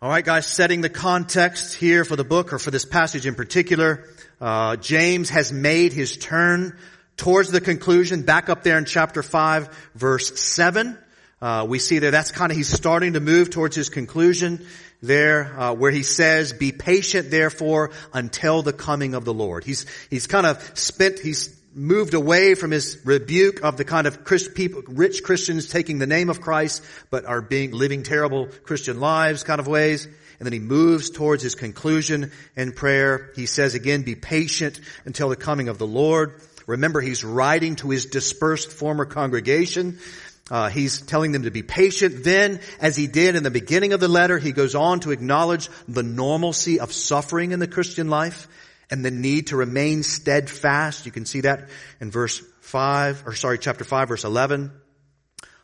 All right, guys, setting the context here for the book or for this passage in particular, uh, James has made his turn towards the conclusion back up there in chapter 5 verse 7. Uh, we see there that's kind of he's starting to move towards his conclusion there uh, where he says be patient therefore until the coming of the lord he's he's kind of spent he's moved away from his rebuke of the kind of Christ, people, rich Christians taking the name of Christ, but are being, living terrible Christian lives kind of ways. And then he moves towards his conclusion in prayer. He says again, be patient until the coming of the Lord. Remember, he's writing to his dispersed former congregation. Uh, he's telling them to be patient. Then, as he did in the beginning of the letter, he goes on to acknowledge the normalcy of suffering in the Christian life and the need to remain steadfast. You can see that in verse 5, or sorry, chapter 5, verse 11.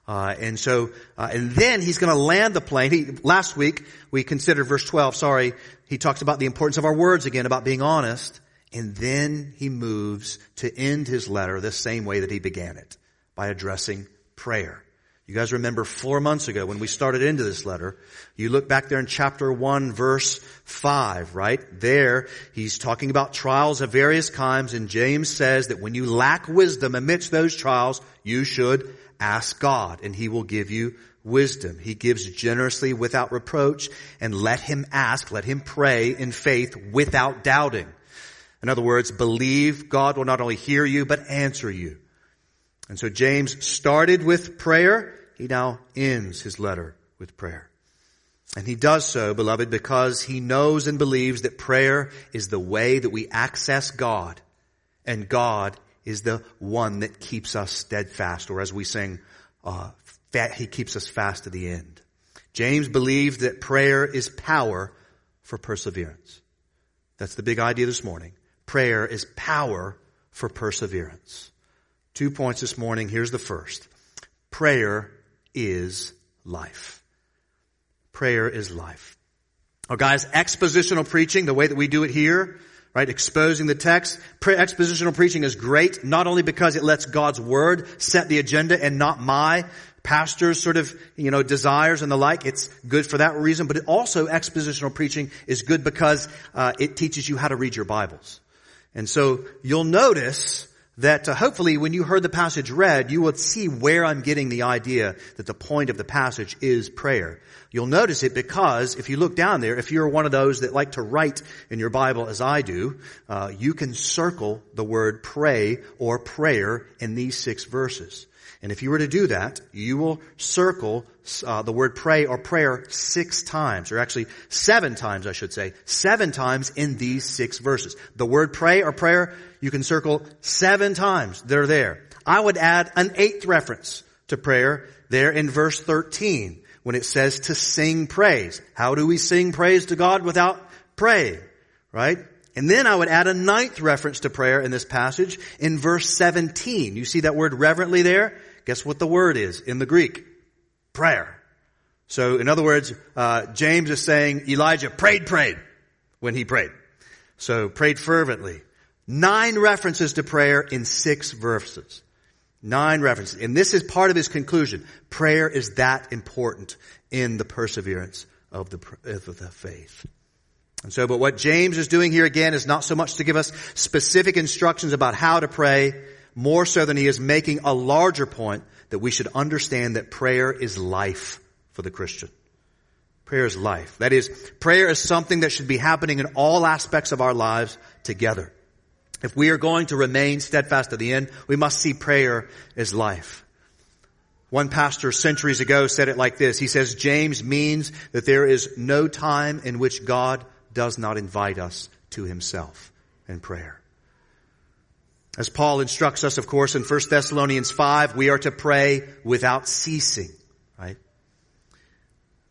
Uh, and so, uh, and then he's going to land the plane. He, last week we considered verse 12. Sorry, he talks about the importance of our words again, about being honest, and then he moves to end his letter the same way that he began it, by addressing prayer. You guys remember four months ago when we started into this letter, you look back there in chapter one, verse five, right? There, he's talking about trials of various kinds, and James says that when you lack wisdom amidst those trials, you should ask God, and he will give you wisdom. He gives generously without reproach, and let him ask, let him pray in faith without doubting. In other words, believe God will not only hear you, but answer you. And so James started with prayer. He now ends his letter with prayer. And he does so, beloved, because he knows and believes that prayer is the way that we access God. And God is the one that keeps us steadfast, or as we sing, uh, he keeps us fast to the end. James believed that prayer is power for perseverance. That's the big idea this morning. Prayer is power for perseverance. Two points this morning. Here's the first. Prayer is life. Prayer is life. Oh guys, expositional preaching, the way that we do it here, right? Exposing the text. Expositional preaching is great, not only because it lets God's word set the agenda and not my pastor's sort of, you know, desires and the like. It's good for that reason, but it also expositional preaching is good because uh, it teaches you how to read your Bibles. And so you'll notice that uh, hopefully when you heard the passage read, you would see where I'm getting the idea that the point of the passage is prayer. You'll notice it because if you look down there, if you're one of those that like to write in your Bible as I do, uh, you can circle the word pray or prayer in these six verses. And if you were to do that, you will circle uh, the word pray or prayer six times, or actually seven times, I should say, seven times in these six verses. The word pray or prayer, you can circle seven times. They're there. I would add an eighth reference to prayer there in verse 13 when it says to sing praise. How do we sing praise to God without praying? Right? And then I would add a ninth reference to prayer in this passage in verse 17. You see that word reverently there? Guess what the word is in the Greek? Prayer. So in other words, uh, James is saying Elijah prayed, prayed when he prayed. So prayed fervently. Nine references to prayer in six verses. Nine references. And this is part of his conclusion. Prayer is that important in the perseverance of the, of the faith. And so, but what James is doing here again is not so much to give us specific instructions about how to pray, more so than he is making a larger point that we should understand that prayer is life for the Christian. Prayer is life. That is, prayer is something that should be happening in all aspects of our lives together. If we are going to remain steadfast to the end, we must see prayer as life. One pastor centuries ago said it like this. He says, James means that there is no time in which God does not invite us to himself in prayer. As Paul instructs us, of course, in 1 Thessalonians 5, we are to pray without ceasing, right?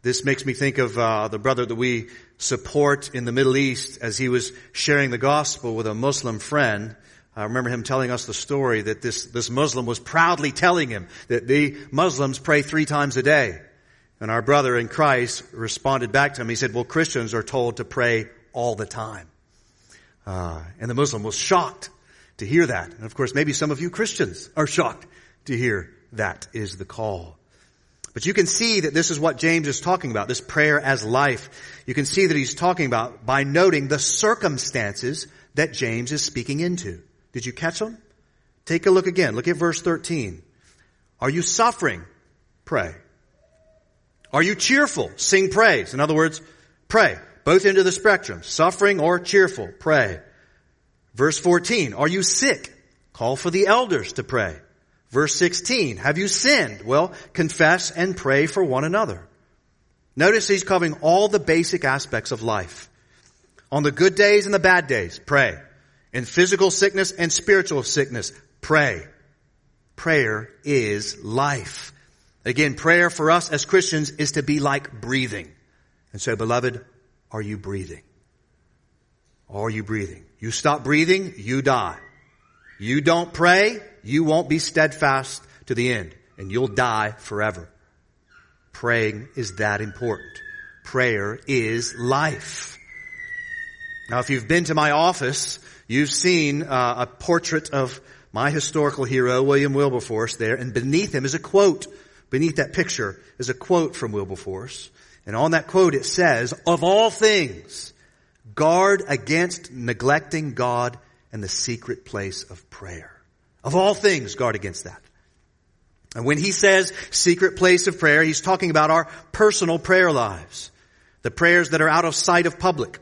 This makes me think of uh, the brother that we support in the Middle East as he was sharing the gospel with a Muslim friend. I remember him telling us the story that this, this Muslim was proudly telling him that the Muslims pray three times a day. And our brother in Christ responded back to him. He said, well, Christians are told to pray all the time. Uh, and the Muslim was shocked to hear that. And of course, maybe some of you Christians are shocked to hear that is the call. But you can see that this is what James is talking about, this prayer as life. You can see that he's talking about by noting the circumstances that James is speaking into. Did you catch them? Take a look again. Look at verse 13. Are you suffering? Pray. Are you cheerful? Sing praise. In other words, pray. Both into the spectrum. Suffering or cheerful. Pray. Verse 14. Are you sick? Call for the elders to pray. Verse 16, have you sinned? Well, confess and pray for one another. Notice he's covering all the basic aspects of life. On the good days and the bad days, pray. In physical sickness and spiritual sickness, pray. Prayer is life. Again, prayer for us as Christians is to be like breathing. And so, beloved, are you breathing? Are you breathing? You stop breathing, you die. You don't pray, you won't be steadfast to the end and you'll die forever. Praying is that important. Prayer is life. Now, if you've been to my office, you've seen uh, a portrait of my historical hero, William Wilberforce, there, and beneath him is a quote. Beneath that picture is a quote from Wilberforce. And on that quote it says, of all things, guard against neglecting God and the secret place of prayer. Of all things, guard against that. And when he says secret place of prayer, he's talking about our personal prayer lives. The prayers that are out of sight of public.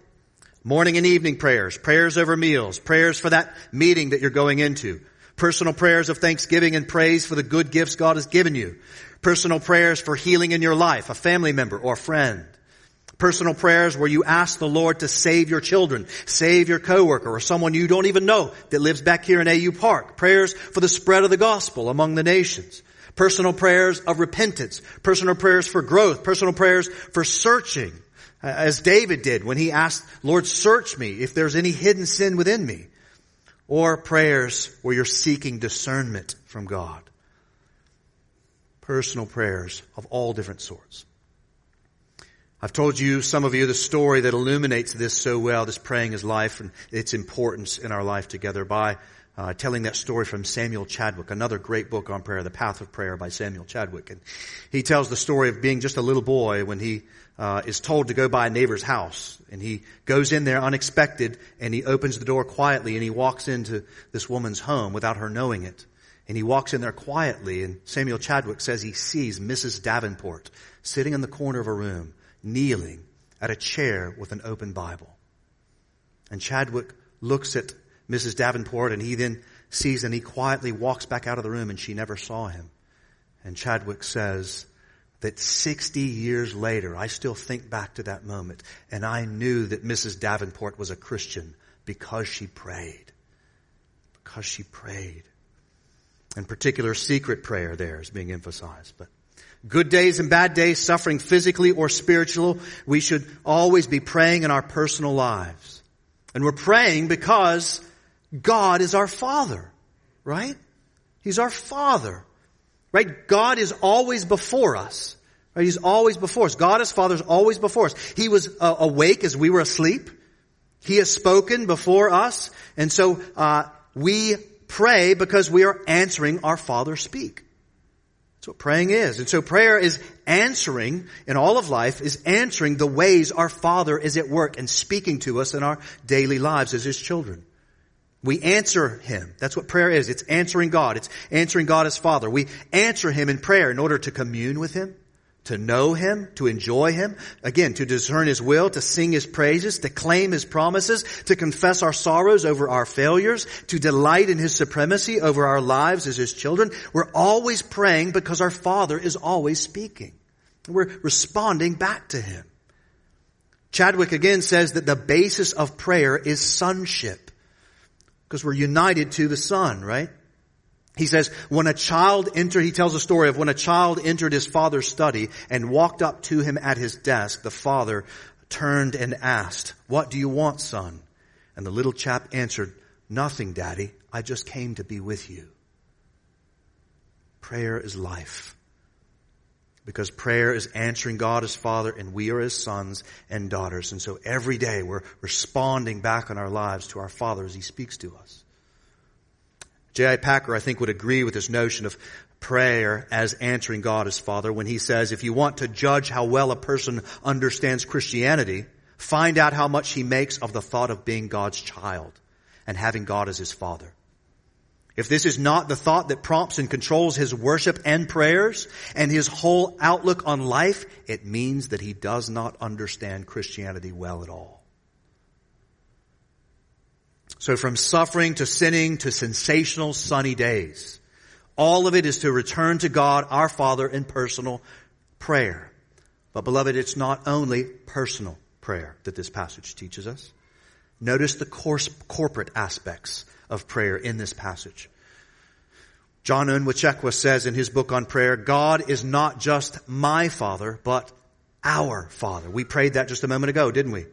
Morning and evening prayers, prayers over meals, prayers for that meeting that you're going into. Personal prayers of thanksgiving and praise for the good gifts God has given you. Personal prayers for healing in your life, a family member or friend personal prayers where you ask the Lord to save your children, save your coworker or someone you don't even know that lives back here in AU Park. Prayers for the spread of the gospel among the nations. Personal prayers of repentance, personal prayers for growth, personal prayers for searching, as David did when he asked, Lord, search me if there's any hidden sin within me. Or prayers where you're seeking discernment from God. Personal prayers of all different sorts. I've told you, some of you, the story that illuminates this so well, this praying is life and its importance in our life together by uh, telling that story from Samuel Chadwick, another great book on prayer, The Path of Prayer by Samuel Chadwick. And he tells the story of being just a little boy when he uh, is told to go by a neighbor's house. And he goes in there unexpected and he opens the door quietly and he walks into this woman's home without her knowing it. And he walks in there quietly and Samuel Chadwick says he sees Mrs. Davenport sitting in the corner of a room kneeling at a chair with an open Bible. And Chadwick looks at Mrs. Davenport and he then sees and he quietly walks back out of the room and she never saw him. And Chadwick says that 60 years later, I still think back to that moment and I knew that Mrs. Davenport was a Christian because she prayed. Because she prayed. In particular, secret prayer there is being emphasized, but good days and bad days, suffering physically or spiritual, we should always be praying in our personal lives. And we're praying because God is our Father, right? He's our Father, right? God is always before us. Right? He's always before us. God as Father is always before us. He was uh, awake as we were asleep. He has spoken before us. And so, uh, we pray because we are answering our Father speak. That's what praying is. And so prayer is answering in all of life is answering the ways our Father is at work and speaking to us in our daily lives as His children. We answer Him. That's what prayer is. It's answering God. It's answering God as Father. We answer Him in prayer in order to commune with Him to know Him, to enjoy Him, again, to discern His will, to sing His praises, to claim His promises, to confess our sorrows over our failures, to delight in His supremacy over our lives as His children. We're always praying because our Father is always speaking. We're responding back to Him. Chadwick again says that the basis of prayer is sonship. Because we're united to the Son, right? He says, when a child entered, he tells a story of when a child entered his father's study and walked up to him at his desk, the father turned and asked, what do you want, son? And the little chap answered, nothing, daddy. I just came to be with you. Prayer is life. Because prayer is answering God as Father and we are His sons and daughters. And so every day we're responding back in our lives to our Father as He speaks to us. J.I. Packer, I think, would agree with this notion of prayer as answering God as Father when he says, if you want to judge how well a person understands Christianity, find out how much he makes of the thought of being God's child and having God as his Father. If this is not the thought that prompts and controls his worship and prayers and his whole outlook on life, it means that he does not understand Christianity well at all. So from suffering to sinning to sensational sunny days, all of it is to return to God, our Father, in personal prayer. But beloved, it's not only personal prayer that this passage teaches us. Notice the course, corporate aspects of prayer in this passage. John Onwuchekwa says in his book on prayer, God is not just my Father, but our Father. We prayed that just a moment ago, didn't we?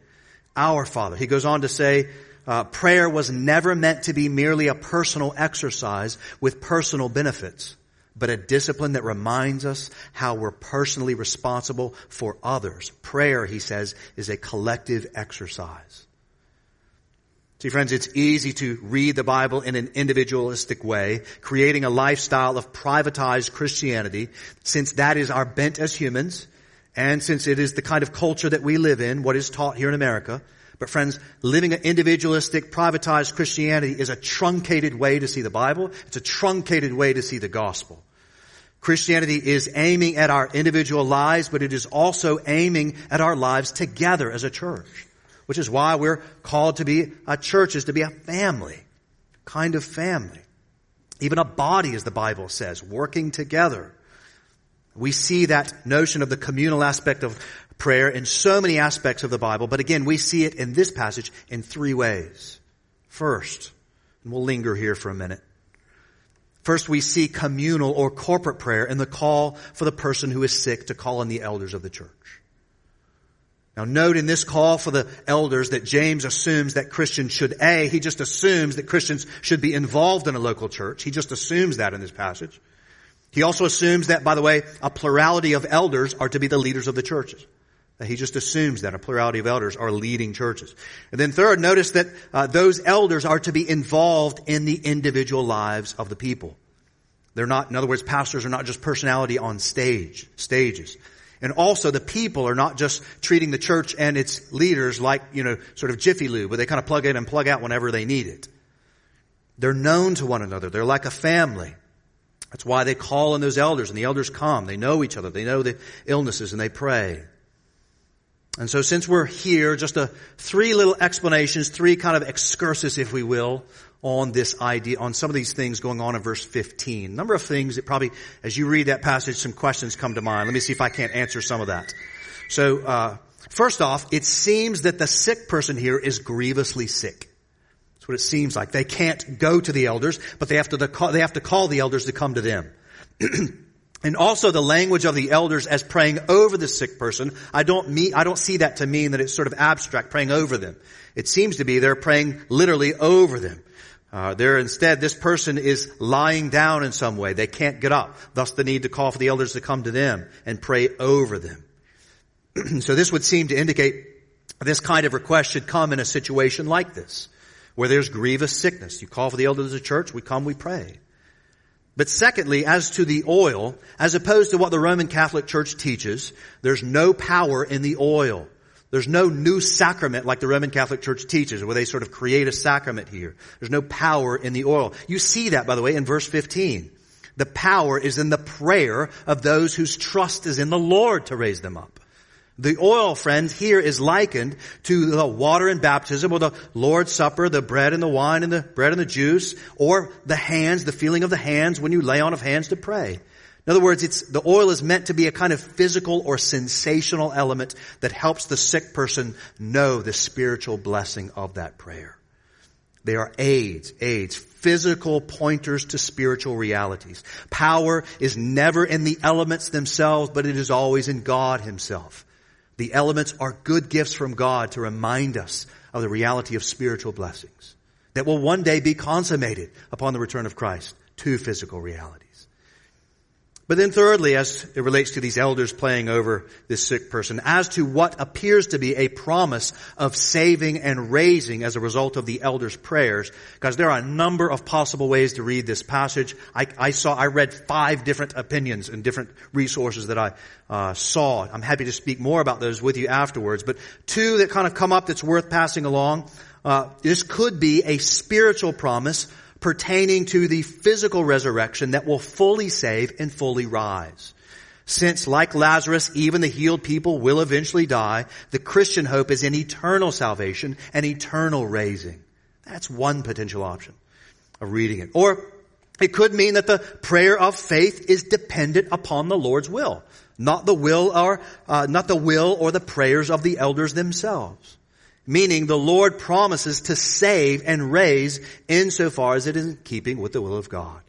Our Father. He goes on to say, uh, prayer was never meant to be merely a personal exercise with personal benefits, but a discipline that reminds us how we're personally responsible for others. Prayer, he says, is a collective exercise. See friends, it's easy to read the Bible in an individualistic way, creating a lifestyle of privatized Christianity, since that is our bent as humans, and since it is the kind of culture that we live in, what is taught here in America. But friends, living an individualistic, privatized Christianity is a truncated way to see the Bible. It's a truncated way to see the gospel. Christianity is aiming at our individual lives, but it is also aiming at our lives together as a church which is why we're called to be a church, is to be a family, kind of family. Even a body, as the Bible says, working together. We see that notion of the communal aspect of prayer in so many aspects of the Bible, but again, we see it in this passage in three ways. First, and we'll linger here for a minute. First, we see communal or corporate prayer in the call for the person who is sick to call on the elders of the church. Now note in this call for the elders that James assumes that Christians should A, he just assumes that Christians should be involved in a local church. He just assumes that in this passage. He also assumes that, by the way, a plurality of elders are to be the leaders of the churches. He just assumes that a plurality of elders are leading churches. And then third, notice that uh, those elders are to be involved in the individual lives of the people. They're not, in other words, pastors are not just personality on stage, stages. And also the people are not just treating the church and its leaders like, you know, sort of Jiffy Lube, where they kind of plug in and plug out whenever they need it. They're known to one another. They're like a family. That's why they call on those elders and the elders come. They know each other. They know the illnesses and they pray. And so since we're here, just a three little explanations, three kind of excursus, if we will, on this idea, on some of these things going on in verse 15. A number of things that probably, as you read that passage, some questions come to mind. Let me see if I can't answer some of that. So, uh, first off, it seems that the sick person here is grievously sick. That's what it seems like. They can't go to the elders, but they have to, they have to call the elders to come to them. And also the language of the elders as praying over the sick person, I don't mean, I don't see that to mean that it's sort of abstract, praying over them. It seems to be they're praying literally over them. Uh, there instead, this person is lying down in some way. They can't get up. Thus the need to call for the elders to come to them and pray over them. so this would seem to indicate this kind of request should come in a situation like this, where there's grievous sickness. You call for the elders of the church, we come, we pray. But secondly, as to the oil, as opposed to what the Roman Catholic Church teaches, there's no power in the oil. There's no new sacrament like the Roman Catholic Church teaches, where they sort of create a sacrament here. There's no power in the oil. You see that, by the way, in verse 15. The power is in the prayer of those whose trust is in the Lord to raise them up. The oil, friends, here is likened to the water in baptism or the Lord's Supper, the bread and the wine and the bread and the juice, or the hands, the feeling of the hands when you lay on of hands to pray. In other words, it's, the oil is meant to be a kind of physical or sensational element that helps the sick person know the spiritual blessing of that prayer. They are aids, aids, physical pointers to spiritual realities. Power is never in the elements themselves, but it is always in God Himself. The elements are good gifts from God to remind us of the reality of spiritual blessings that will one day be consummated upon the return of Christ to physical reality. But then thirdly, as it relates to these elders playing over this sick person, as to what appears to be a promise of saving and raising as a result of the elders' prayers, because there are a number of possible ways to read this passage. I, I saw, I read five different opinions and different resources that I uh, saw. I'm happy to speak more about those with you afterwards. But two that kind of come up that's worth passing along. Uh, this could be a spiritual promise pertaining to the physical resurrection that will fully save and fully rise. Since, like Lazarus, even the healed people will eventually die, the Christian hope is in eternal salvation and eternal raising. That's one potential option of reading it. Or it could mean that the prayer of faith is dependent upon the Lord's will, not the will or uh, not the will or the prayers of the elders themselves. Meaning the Lord promises to save and raise insofar as it is in keeping with the will of God.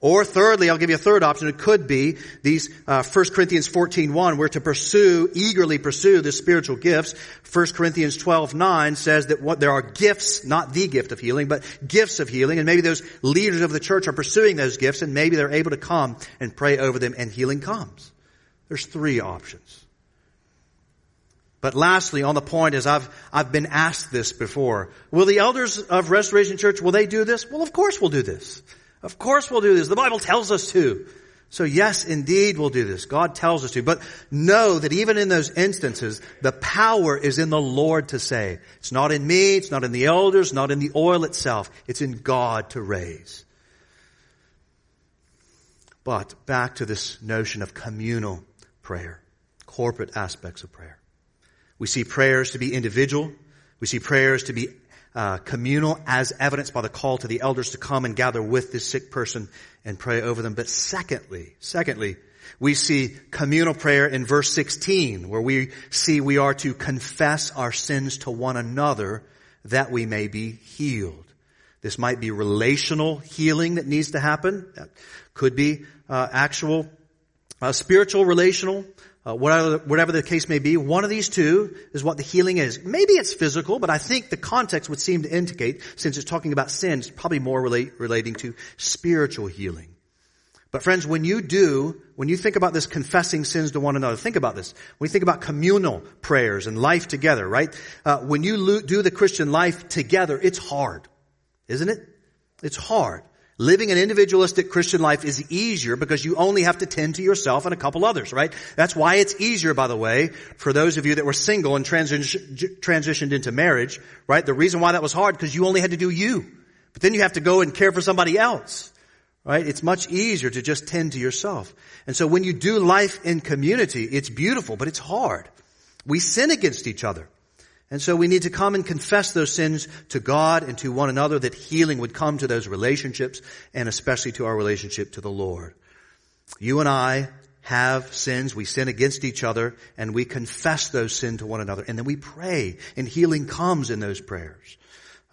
Or thirdly, I'll give you a third option. It could be these uh, 1 Corinthians 14.1, we're to pursue, eagerly pursue the spiritual gifts. 1 Corinthians 12.9 says that what, there are gifts, not the gift of healing, but gifts of healing. And maybe those leaders of the church are pursuing those gifts and maybe they're able to come and pray over them and healing comes. There's three options. But lastly, on the point is I've, I've been asked this before. Will the elders of Restoration Church, will they do this? Well, of course we'll do this. Of course we'll do this. The Bible tells us to. So yes, indeed we'll do this. God tells us to. But know that even in those instances, the power is in the Lord to save. It's not in me, it's not in the elders, not in the oil itself. It's in God to raise. But back to this notion of communal prayer, corporate aspects of prayer. We see prayers to be individual. We see prayers to be uh, communal as evidenced by the call to the elders to come and gather with this sick person and pray over them. But secondly, secondly, we see communal prayer in verse 16 where we see we are to confess our sins to one another that we may be healed. This might be relational healing that needs to happen. That could be uh, actual uh, spiritual relational uh, whatever, whatever the case may be, one of these two is what the healing is. Maybe it's physical, but I think the context would seem to indicate, since it's talking about sin, it's probably more relate, relating to spiritual healing. But friends, when you do, when you think about this confessing sins to one another, think about this. When you think about communal prayers and life together, right? Uh, when you do the Christian life together, it's hard, isn't it? It's hard. Living an individualistic Christian life is easier because you only have to tend to yourself and a couple others, right? That's why it's easier, by the way, for those of you that were single and transitioned into marriage, right? The reason why that was hard because you only had to do you. But then you have to go and care for somebody else, right? It's much easier to just tend to yourself. And so when you do life in community, it's beautiful, but it's hard. We sin against each other. And so we need to come and confess those sins to God and to one another that healing would come to those relationships and especially to our relationship to the Lord. You and I have sins. We sin against each other and we confess those sins to one another and then we pray and healing comes in those prayers.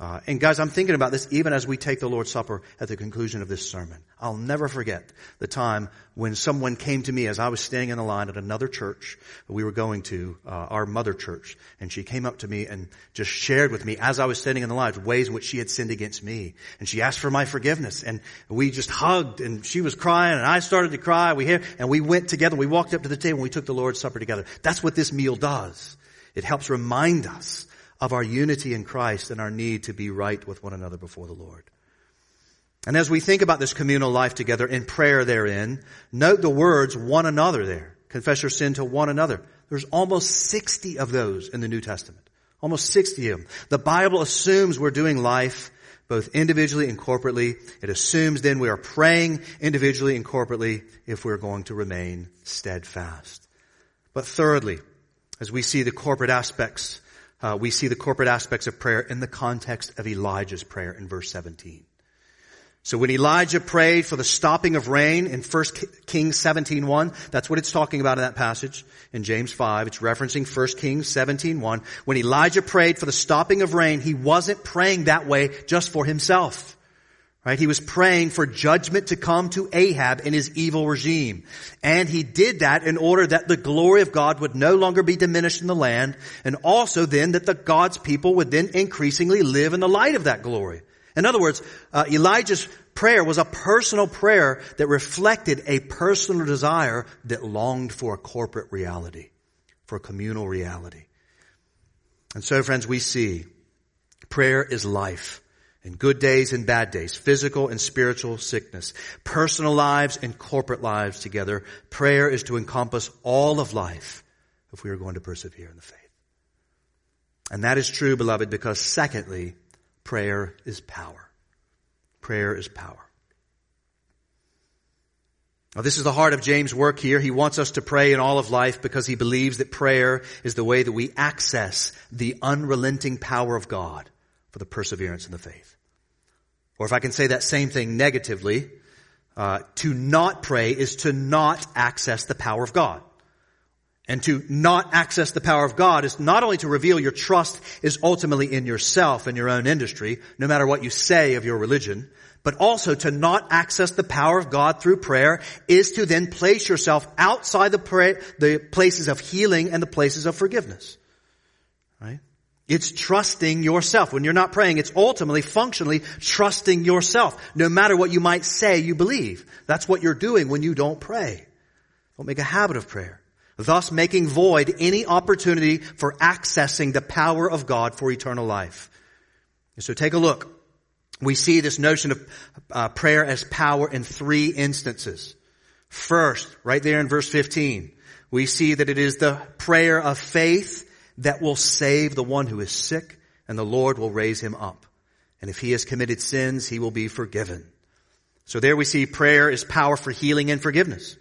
Uh, and guys, I'm thinking about this even as we take the Lord's Supper at the conclusion of this sermon. I'll never forget the time when someone came to me as I was standing in the line at another church we were going to, uh, our mother church, and she came up to me and just shared with me as I was standing in the line ways in which she had sinned against me, and she asked for my forgiveness, and we just hugged, and she was crying, and I started to cry. We and we went together. We walked up to the table, and we took the Lord's Supper together. That's what this meal does. It helps remind us of our unity in Christ and our need to be right with one another before the Lord. And as we think about this communal life together in prayer therein, note the words one another there. Confess your sin to one another. There's almost 60 of those in the New Testament. Almost 60 of them. The Bible assumes we're doing life both individually and corporately. It assumes then we are praying individually and corporately if we're going to remain steadfast. But thirdly, as we see the corporate aspects uh, we see the corporate aspects of prayer in the context of Elijah's prayer in verse 17. So when Elijah prayed for the stopping of rain in 1 Kings 17.1, that's what it's talking about in that passage in James 5. It's referencing 1 Kings 17.1. When Elijah prayed for the stopping of rain, he wasn't praying that way just for himself. Right? He was praying for judgment to come to Ahab and his evil regime. And he did that in order that the glory of God would no longer be diminished in the land and also then that the God's people would then increasingly live in the light of that glory. In other words, uh, Elijah's prayer was a personal prayer that reflected a personal desire that longed for a corporate reality, for a communal reality. And so friends, we see prayer is life in good days and bad days, physical and spiritual sickness, personal lives and corporate lives together. Prayer is to encompass all of life if we are going to persevere in the faith. And that is true, beloved, because secondly, prayer is power. Prayer is power. Now this is the heart of James' work here. He wants us to pray in all of life because he believes that prayer is the way that we access the unrelenting power of God for the perseverance in the faith. Or if I can say that same thing negatively, uh, to not pray is to not access the power of God. And to not access the power of God is not only to reveal your trust is ultimately in yourself and your own industry, no matter what you say of your religion, but also to not access the power of God through prayer is to then place yourself outside the, pray, the places of healing and the places of forgiveness. Right? It's trusting yourself. When you're not praying, it's ultimately, functionally trusting yourself. No matter what you might say you believe. That's what you're doing when you don't pray. Don't make a habit of prayer. Thus making void any opportunity for accessing the power of God for eternal life. so take a look we see this notion of uh, prayer as power in three instances. First, right there in verse 15, we see that it is the prayer of faith that will save the one who is sick and the Lord will raise him up. And if he has committed sins, he will be forgiven. So there we see prayer is power for healing and forgiveness.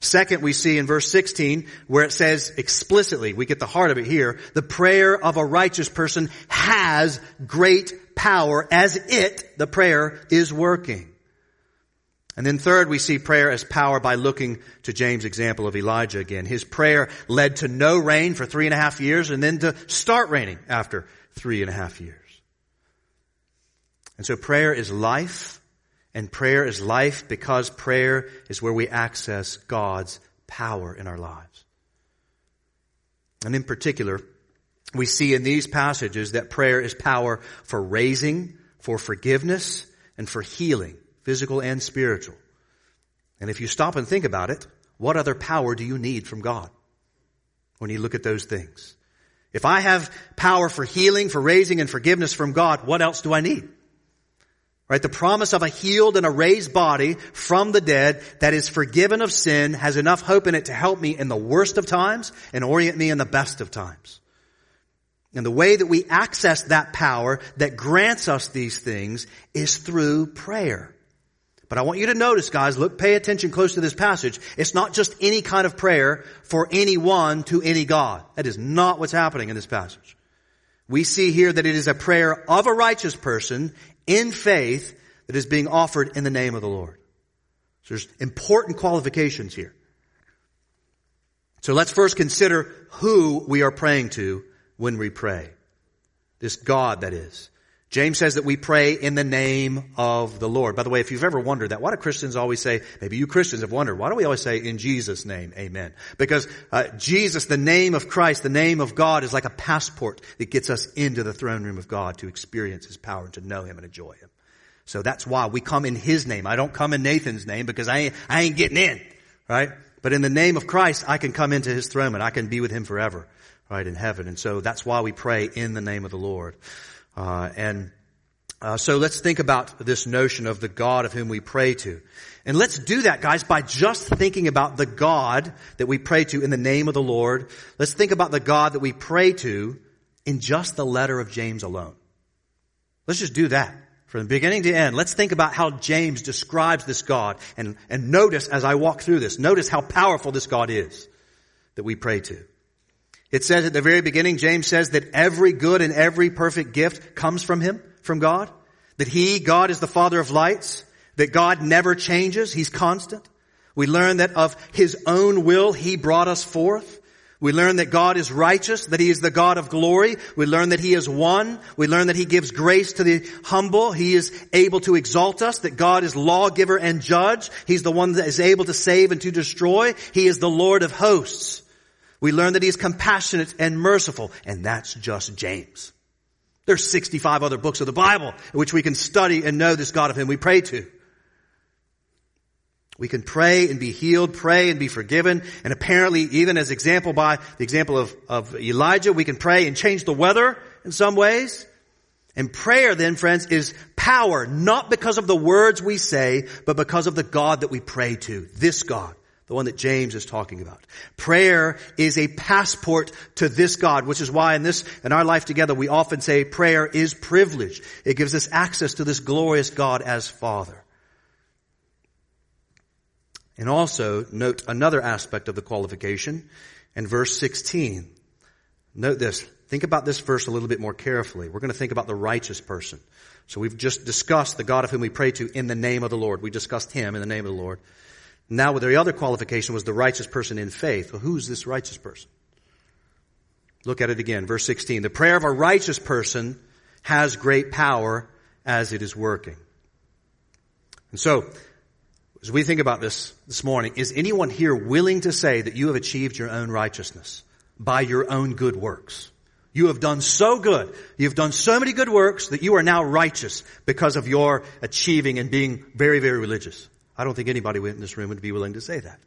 Second, we see in verse 16 where it says explicitly, we get the heart of it here, the prayer of a righteous person has great power as it, the prayer, is working. And then third, we see prayer as power by looking to James' example of Elijah again. His prayer led to no rain for three and a half years and then to start raining after three and a half years. And so prayer is life, and prayer is life because prayer is where we access God's power in our lives. And in particular, we see in these passages that prayer is power for raising, for forgiveness, and for healing, physical and spiritual. And if you stop and think about it, what other power do you need from God when you look at those things? If I have power for healing, for raising, and forgiveness from God, what else do I need? Right? The promise of a healed and a raised body from the dead that is forgiven of sin has enough hope in it to help me in the worst of times and orient me in the best of times. And the way that we access that power that grants us these things is through prayer. But I want you to notice, guys, look, pay attention close to this passage. It's not just any kind of prayer for anyone to any God. That is not what's happening in this passage. We see here that it is a prayer of a righteous person in faith that is being offered in the name of the Lord. So there's important qualifications here. So let's first consider who we are praying to when we pray. This God, that is. James says that we pray in the name of the Lord. By the way, if you've ever wondered that, why do Christians always say, maybe you Christians have wondered, why do we always say in Jesus' name, amen? Because uh, Jesus, the name of Christ, the name of God is like a passport that gets us into the throne room of God to experience His power and to know Him and enjoy Him. So that's why we come in His name. I don't come in Nathan's name because I ain't, I ain't getting in, right? But in the name of Christ, I can come into His throne and I can be with Him forever, right, in heaven. And so that's why we pray in the name of the Lord. Uh, and uh, so let's think about this notion of the God of whom we pray to. And let's do that, guys, by just thinking about the God that we pray to in the name of the Lord. Let's think about the God that we pray to in just the letter of James alone. Let's just do that. From beginning to end, let's think about how James describes this God and, and notice as I walk through this, notice how powerful this God is that we pray to. It says at the very beginning, James says that every good and every perfect gift comes from Him, from God. That He, God, is the Father of lights. That God never changes. He's constant. We learn that of His own will He brought us forth. We learn that God is righteous, that He is the God of glory. We learn that He is one. We learn that He gives grace to the humble. He is able to exalt us, that God is lawgiver and judge. He's the one that is able to save and to destroy. He is the Lord of hosts. We learn that he is compassionate and merciful, and that's just James. There's 65 other books of the Bible in which we can study and know this God of whom we pray to. We can pray and be healed, pray and be forgiven, and apparently even as example by the example of, of Elijah, we can pray and change the weather in some ways. And prayer then, friends, is power, not because of the words we say, but because of the God that we pray to. This God. The one that James is talking about. Prayer is a passport to this God, which is why in this, in our life together, we often say prayer is privilege. It gives us access to this glorious God as Father. And also, note another aspect of the qualification in verse 16. Note this. Think about this verse a little bit more carefully. We're going to think about the righteous person. So we've just discussed the God of whom we pray to in the name of the Lord. We discussed him in the name of the Lord. Now the other qualification was the righteous person in faith. Well, who's this righteous person? Look at it again. Verse 16. The prayer of a righteous person has great power as it is working. And so, as we think about this this morning, is anyone here willing to say that you have achieved your own righteousness by your own good works? You have done so good. You've done so many good works that you are now righteous because of your achieving and being very, very religious. I don't think anybody in this room would be willing to say that.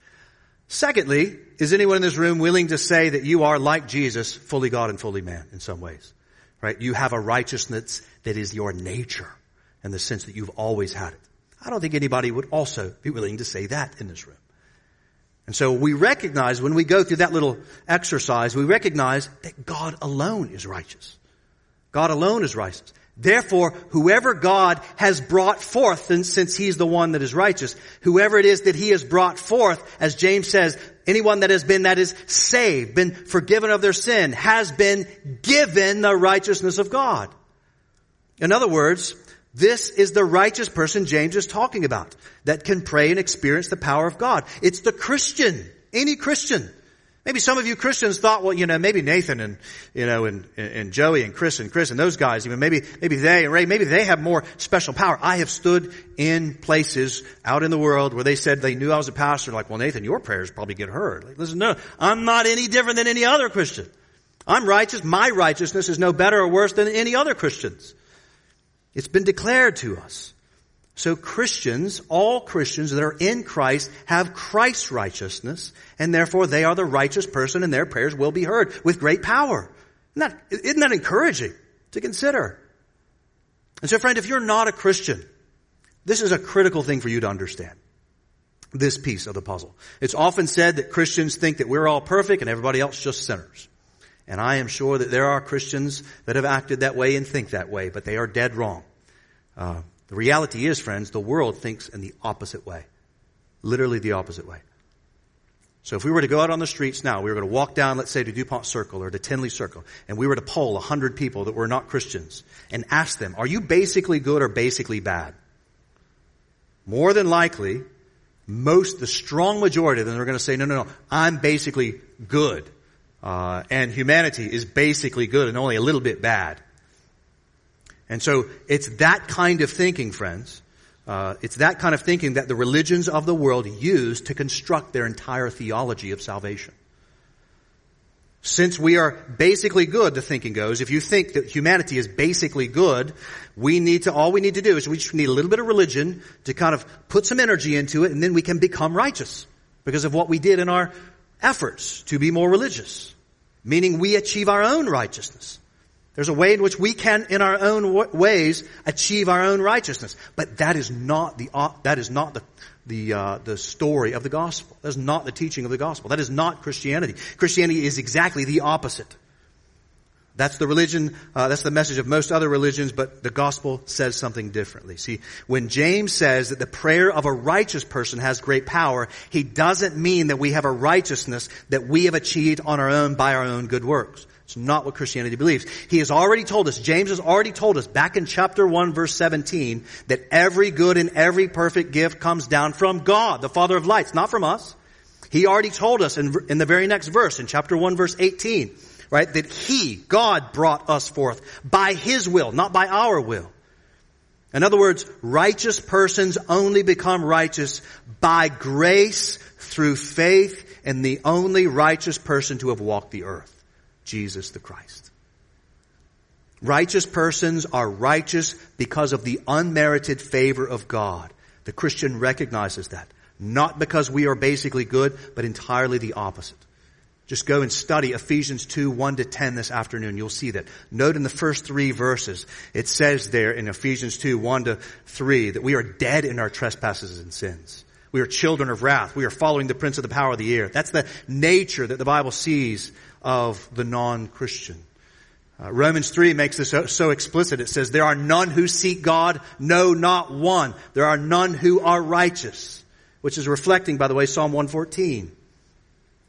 Secondly, is anyone in this room willing to say that you are like Jesus, fully God and fully man in some ways? Right? You have a righteousness that is your nature in the sense that you've always had it. I don't think anybody would also be willing to say that in this room. And so we recognize when we go through that little exercise, we recognize that God alone is righteous. God alone is righteous. Therefore, whoever God has brought forth, and since He's the one that is righteous, whoever it is that He has brought forth, as James says, anyone that has been, that is saved, been forgiven of their sin, has been given the righteousness of God. In other words, this is the righteous person James is talking about that can pray and experience the power of God. It's the Christian, any Christian. Maybe some of you Christians thought, well, you know, maybe Nathan and, you know, and, and Joey and Chris and Chris and those guys, even maybe, maybe they and Ray, maybe they have more special power. I have stood in places out in the world where they said they knew I was a pastor, like, well, Nathan, your prayers probably get heard. Like, listen, no, I'm not any different than any other Christian. I'm righteous. My righteousness is no better or worse than any other Christians. It's been declared to us. So Christians, all Christians that are in Christ have Christ's righteousness, and therefore they are the righteous person and their prayers will be heard with great power. Isn't that, isn't that encouraging to consider? And so friend, if you're not a Christian, this is a critical thing for you to understand. This piece of the puzzle. It's often said that Christians think that we're all perfect and everybody else just sinners. And I am sure that there are Christians that have acted that way and think that way, but they are dead wrong. Uh, the reality is, friends, the world thinks in the opposite way. Literally the opposite way. So if we were to go out on the streets now, we were going to walk down, let's say, to Dupont Circle or to Tenley Circle, and we were to poll 100 people that were not Christians and ask them, are you basically good or basically bad? More than likely, most, the strong majority of them are going to say, no, no, no, I'm basically good. Uh, and humanity is basically good and only a little bit bad. And so it's that kind of thinking, friends. Uh, it's that kind of thinking that the religions of the world use to construct their entire theology of salvation. Since we are basically good, the thinking goes, if you think that humanity is basically good, we need to, all we need to do is we just need a little bit of religion to kind of put some energy into it and then we can become righteous because of what we did in our efforts to be more religious meaning we achieve our own righteousness. There's a way in which we can, in our own ways, achieve our own righteousness. But that is not the uh, that is not the the uh, the story of the gospel. That is not the teaching of the gospel. That is not Christianity. Christianity is exactly the opposite. That's the religion, uh, that's the message of most other religions, but the gospel says something differently. See, when James says that the prayer of a righteous person has great power, he doesn't mean that we have a righteousness that we have achieved on our own by our own good works. It's not what Christianity believes. He has already told us, James has already told us back in chapter 1 verse 17 that every good and every perfect gift comes down from God, the Father of lights, not from us. He already told us in, in the very next verse, in chapter 1 verse 18, right? That He, God, brought us forth by His will, not by our will. In other words, righteous persons only become righteous by grace through faith in the only righteous person to have walked the earth, Jesus the Christ. Righteous persons are righteous because of the unmerited favor of God. The Christian recognizes that. Not because we are basically good, but entirely the opposite. Just go and study Ephesians 2, 1 to 10 this afternoon. You'll see that. Note in the first three verses, it says there in Ephesians 2, 1 to 3, that we are dead in our trespasses and sins. We are children of wrath. We are following the prince of the power of the air. That's the nature that the Bible sees of the non-Christian. Uh, Romans 3 makes this so, so, explicit. It says, there are none who seek God, no, not one. There are none who are righteous, which is reflecting, by the way, Psalm 114.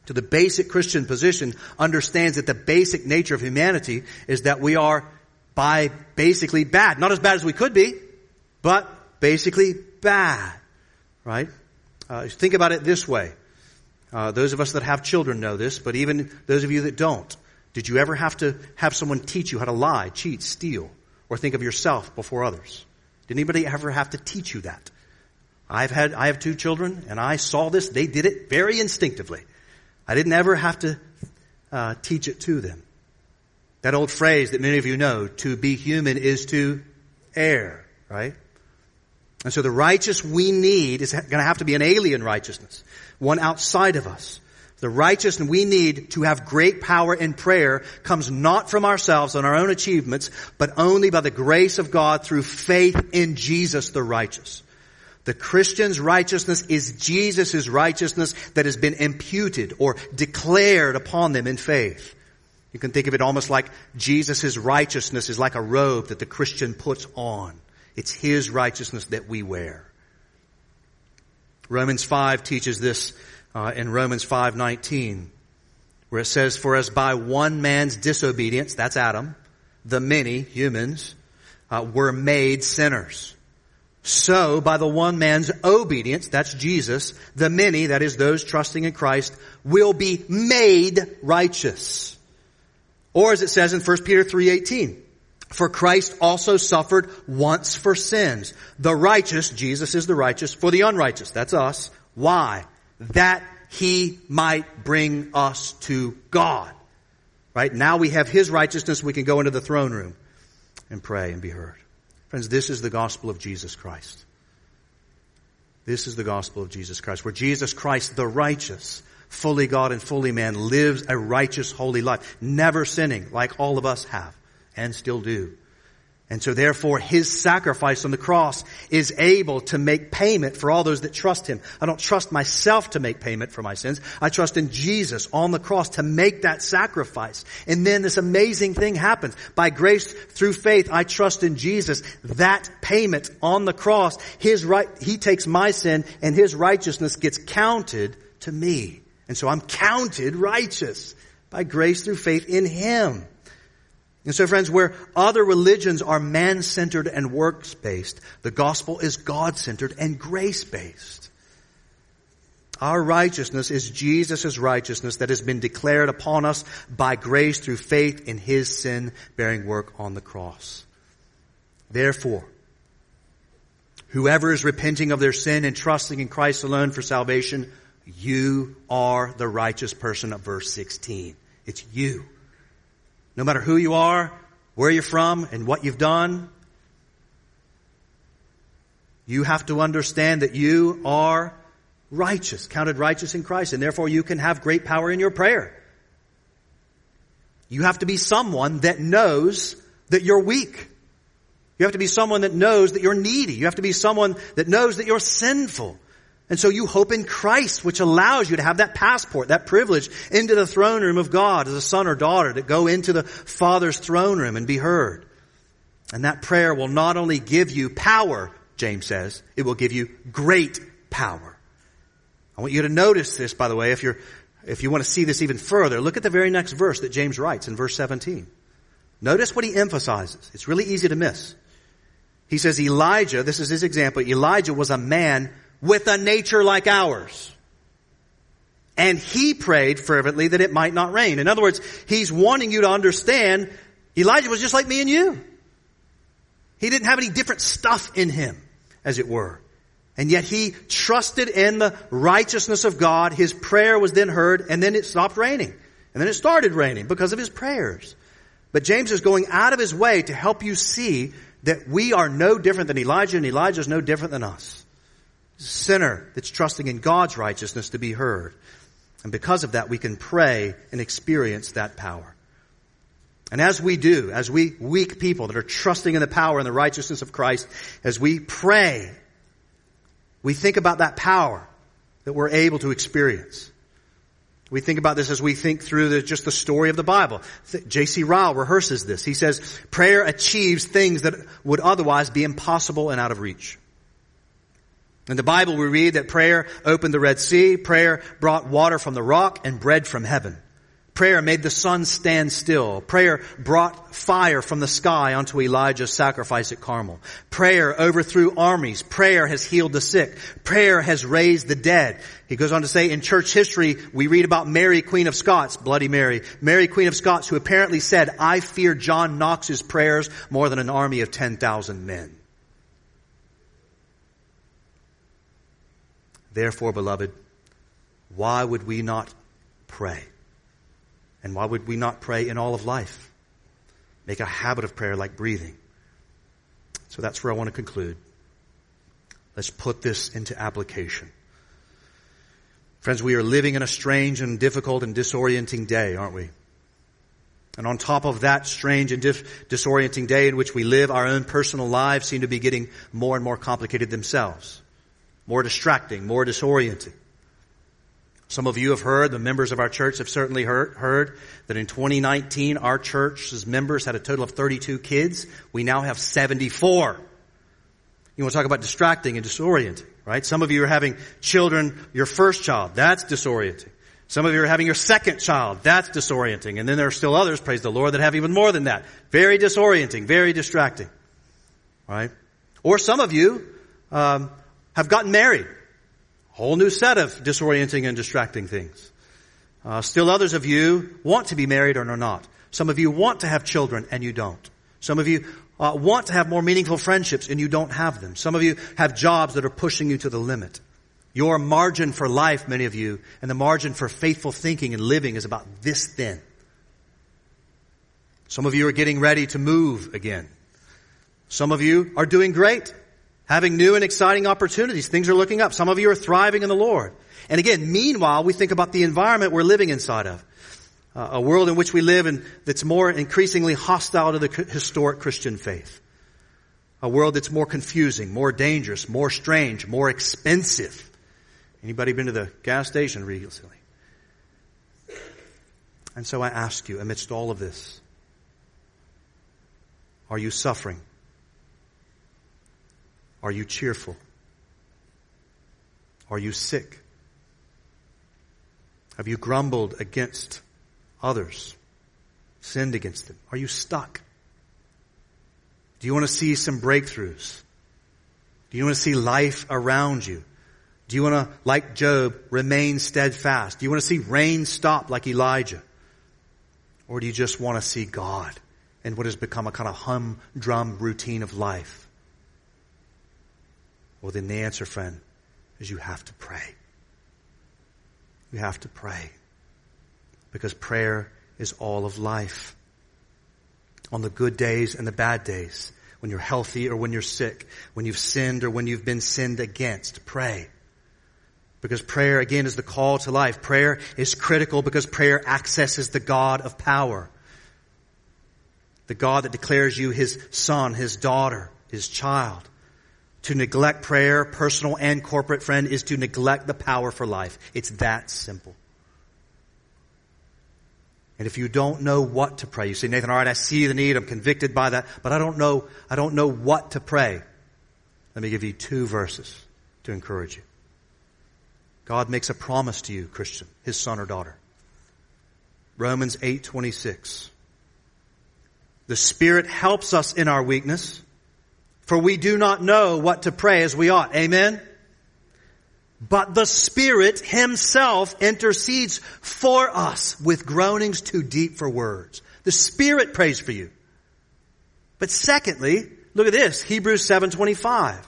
To the basic Christian position understands that the basic nature of humanity is that we are by basically bad. Not as bad as we could be, but basically bad. Right? Uh, think about it this way. Uh, those of us that have children know this, but even those of you that don't. Did you ever have to have someone teach you how to lie, cheat, steal, or think of yourself before others? Did anybody ever have to teach you that? I've had, I have two children and I saw this. They did it very instinctively. I didn't ever have to uh, teach it to them. That old phrase that many of you know, to be human is to err, right? And so the righteous we need is going to have to be an alien righteousness, one outside of us. The righteousness we need to have great power in prayer comes not from ourselves and our own achievements, but only by the grace of God through faith in Jesus the righteous. The Christian's righteousness is Jesus' righteousness that has been imputed or declared upon them in faith. You can think of it almost like Jesus' righteousness is like a robe that the Christian puts on. It's his righteousness that we wear. Romans 5 teaches this uh, in Romans 5:19, where it says, "For as by one man's disobedience, that's Adam, the many humans uh, were made sinners." So, by the one man's obedience, that's Jesus, the many, that is those trusting in Christ, will be made righteous. Or as it says in 1 Peter 3.18, for Christ also suffered once for sins. The righteous, Jesus is the righteous, for the unrighteous, that's us. Why? that he might bring us to God. Right? Now we have his righteousness, we can go into the throne room and pray and be heard. Friends, this is the gospel of Jesus Christ. This is the gospel of Jesus Christ, where Jesus Christ, the righteous, fully God and fully man, lives a righteous, holy life, never sinning like all of us have and still do. And so therefore his sacrifice on the cross is able to make payment for all those that trust him. I don't trust myself to make payment for my sins. I trust in Jesus on the cross to make that sacrifice. And then this amazing thing happens. By grace through faith, I trust in Jesus. That payment on the cross, his right, he takes my sin and his righteousness gets counted to me. And so I'm counted righteous by grace through faith in him. And so friends, where other religions are man-centered and works-based, the gospel is God-centered and grace-based. Our righteousness is Jesus' righteousness that has been declared upon us by grace through faith in His sin-bearing work on the cross. Therefore, whoever is repenting of their sin and trusting in Christ alone for salvation, you are the righteous person of verse 16. It's you. No matter who you are, where you're from, and what you've done, you have to understand that you are righteous, counted righteous in Christ, and therefore you can have great power in your prayer. You have to be someone that knows that you're weak. You have to be someone that knows that you're needy. You have to be someone that knows that you're sinful. And so you hope in Christ, which allows you to have that passport, that privilege into the throne room of God as a son or daughter to go into the Father's throne room and be heard. And that prayer will not only give you power, James says, it will give you great power. I want you to notice this, by the way, if you're, if you want to see this even further, look at the very next verse that James writes in verse 17. Notice what he emphasizes. It's really easy to miss. He says Elijah, this is his example, Elijah was a man with a nature like ours. And he prayed fervently that it might not rain. In other words, he's wanting you to understand Elijah was just like me and you. He didn't have any different stuff in him, as it were. And yet he trusted in the righteousness of God. His prayer was then heard and then it stopped raining. And then it started raining because of his prayers. But James is going out of his way to help you see that we are no different than Elijah and Elijah is no different than us. Sinner that's trusting in God's righteousness to be heard. And because of that, we can pray and experience that power. And as we do, as we weak people that are trusting in the power and the righteousness of Christ, as we pray, we think about that power that we're able to experience. We think about this as we think through the, just the story of the Bible. J.C. Ryle rehearses this. He says, prayer achieves things that would otherwise be impossible and out of reach. In the Bible we read that prayer opened the Red Sea, prayer brought water from the rock and bread from heaven. Prayer made the sun stand still. Prayer brought fire from the sky onto Elijah's sacrifice at Carmel. Prayer overthrew armies. Prayer has healed the sick. Prayer has raised the dead. He goes on to say in church history, we read about Mary, Queen of Scots, Bloody Mary. Mary, Queen of Scots, who apparently said, I fear John Knox's prayers more than an army of 10,000 men. Therefore, beloved, why would we not pray? And why would we not pray in all of life? Make a habit of prayer like breathing. So that's where I want to conclude. Let's put this into application. Friends, we are living in a strange and difficult and disorienting day, aren't we? And on top of that strange and dif- disorienting day in which we live, our own personal lives seem to be getting more and more complicated themselves. More distracting, more disorienting. Some of you have heard, the members of our church have certainly heard, heard, that in 2019 our church's members had a total of 32 kids. We now have 74. You want to talk about distracting and disorienting, right? Some of you are having children, your first child, that's disorienting. Some of you are having your second child, that's disorienting. And then there are still others, praise the Lord, that have even more than that. Very disorienting, very distracting, right? Or some of you um, have gotten married Whole new set of disorienting and distracting things. Uh, still others of you want to be married or not. Some of you want to have children and you don't. Some of you uh, want to have more meaningful friendships and you don't have them. Some of you have jobs that are pushing you to the limit. Your margin for life, many of you, and the margin for faithful thinking and living is about this thin. Some of you are getting ready to move again. Some of you are doing great having new and exciting opportunities. Things are looking up. Some of you are thriving in the Lord. And again, meanwhile, we think about the environment we're living inside of. Uh, a world in which we live and that's more increasingly hostile to the historic Christian faith. A world that's more confusing, more dangerous, more strange, more expensive. Anybody been to the gas station recently? And so I ask you, amidst all of this, are you suffering? Are you cheerful? Are you sick? Have you grumbled against others? Sinned against them? Are you stuck? Do you want to see some breakthroughs? Do you want to see life around you? Do you want to, like Job, remain steadfast? Do you want to see rain stop like Elijah? Or do you just want to see God and what has become a kind of humdrum routine of life? Well, then the answer, friend, is you have to pray. You have to pray. Because prayer is all of life. On the good days and the bad days, when you're healthy or when you're sick, when you've sinned or when you've been sinned against, pray. Because prayer, again, is the call to life. Prayer is critical because prayer accesses the God of power. The God that declares you his son, his daughter, his child. To neglect prayer, personal and corporate friend, is to neglect the power for life. It's that simple. And if you don't know what to pray, you say, Nathan, all right, I see the need, I'm convicted by that, but I don't know, I don't know what to pray. Let me give you two verses to encourage you. God makes a promise to you, Christian, his son or daughter. Romans 8:26. The Spirit helps us in our weakness, for we do not know what to pray as we ought. Amen? But the Spirit Himself intercedes for us with groanings too deep for words. The Spirit prays for you. But secondly, look at this, Hebrews 7.25.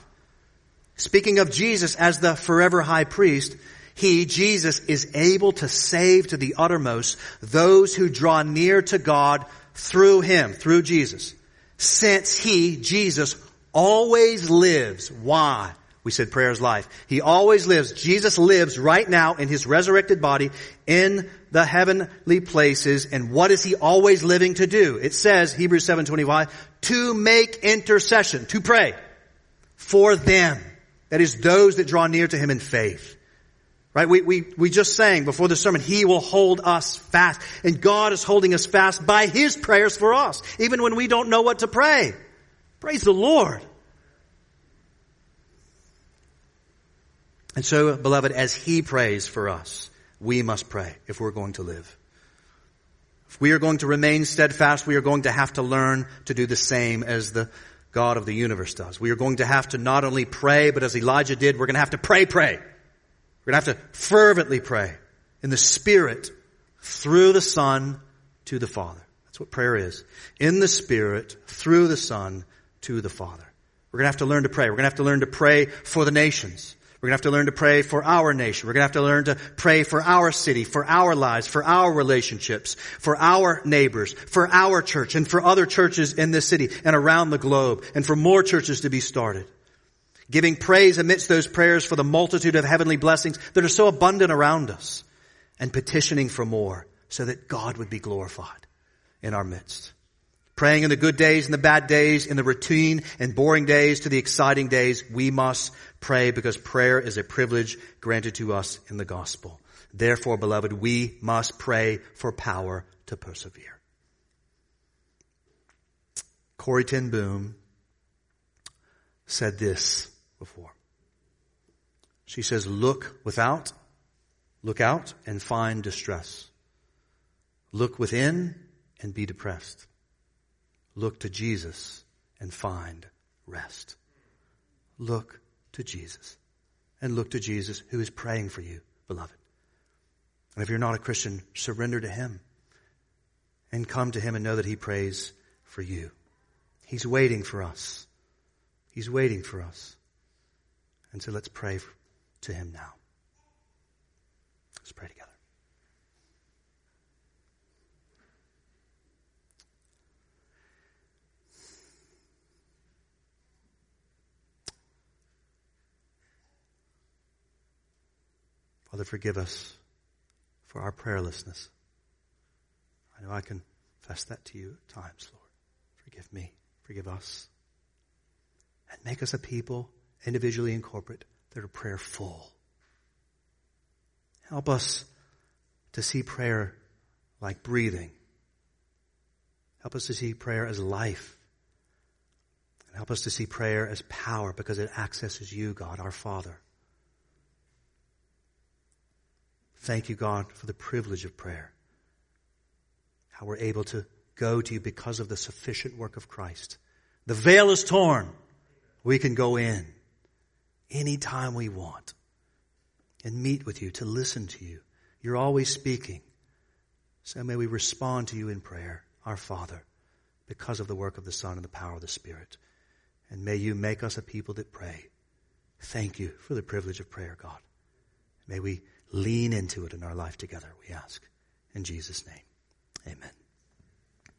Speaking of Jesus as the forever high priest, He, Jesus, is able to save to the uttermost those who draw near to God through him, through Jesus, since he, Jesus, always lives. Why? We said prayer is life. He always lives. Jesus lives right now in his resurrected body in the heavenly places. And what is he always living to do? It says, Hebrews 7.25, to make intercession, to pray for them. That is those that draw near to him in faith. Right? We, we, we just sang before the sermon, He will hold us fast. And God is holding us fast by His prayers for us, even when we don't know what to pray. Praise the Lord. And so, beloved, as He prays for us, we must pray if we're going to live. If we are going to remain steadfast, we are going to have to learn to do the same as the God of the universe does. We are going to have to not only pray, but as Elijah did, we're going to have to pray, pray. We're going to have to fervently pray in the Spirit through the Son to the Father. That's what prayer is. In the Spirit, through the Son to the Father. We're going to have to learn to pray. We're going to have to learn to pray for the nations. We're going to have to learn to pray for our nation. We're going to have to learn to pray for our city, for our lives, for our relationships, for our neighbors, for our church, and for other churches in this city and around the globe, and for more churches to be started. Giving praise amidst those prayers for the multitude of heavenly blessings that are so abundant around us, and petitioning for more so that God would be glorified in our midst. Praying in the good days and the bad days, in the routine and boring days to the exciting days, we must pray because prayer is a privilege granted to us in the gospel. Therefore, beloved, we must pray for power to persevere. Corrie ten Boom said this before. She says, look without, look out and find distress. Look within and be depressed. Look to Jesus and find rest. Look to Jesus. And look to Jesus who is praying for you, beloved. And if you're not a Christian, surrender to Him. And come to Him and know that He prays for you. He's waiting for us. He's waiting for us. And so let's pray to Him now. Let's pray together. Father, forgive us for our prayerlessness. I know I confess that to you at times, Lord. Forgive me. Forgive us. And make us a people, individually and corporate, that are prayerful. Help us to see prayer like breathing. Help us to see prayer as life. And help us to see prayer as power because it accesses you, God, our Father. Thank you, God, for the privilege of prayer. How we're able to go to you because of the sufficient work of Christ. The veil is torn. We can go in anytime we want and meet with you, to listen to you. You're always speaking. So may we respond to you in prayer, our Father, because of the work of the Son and the power of the Spirit. And may you make us a people that pray. Thank you for the privilege of prayer, God. May we lean into it in our life together, we ask. In Jesus' name, amen.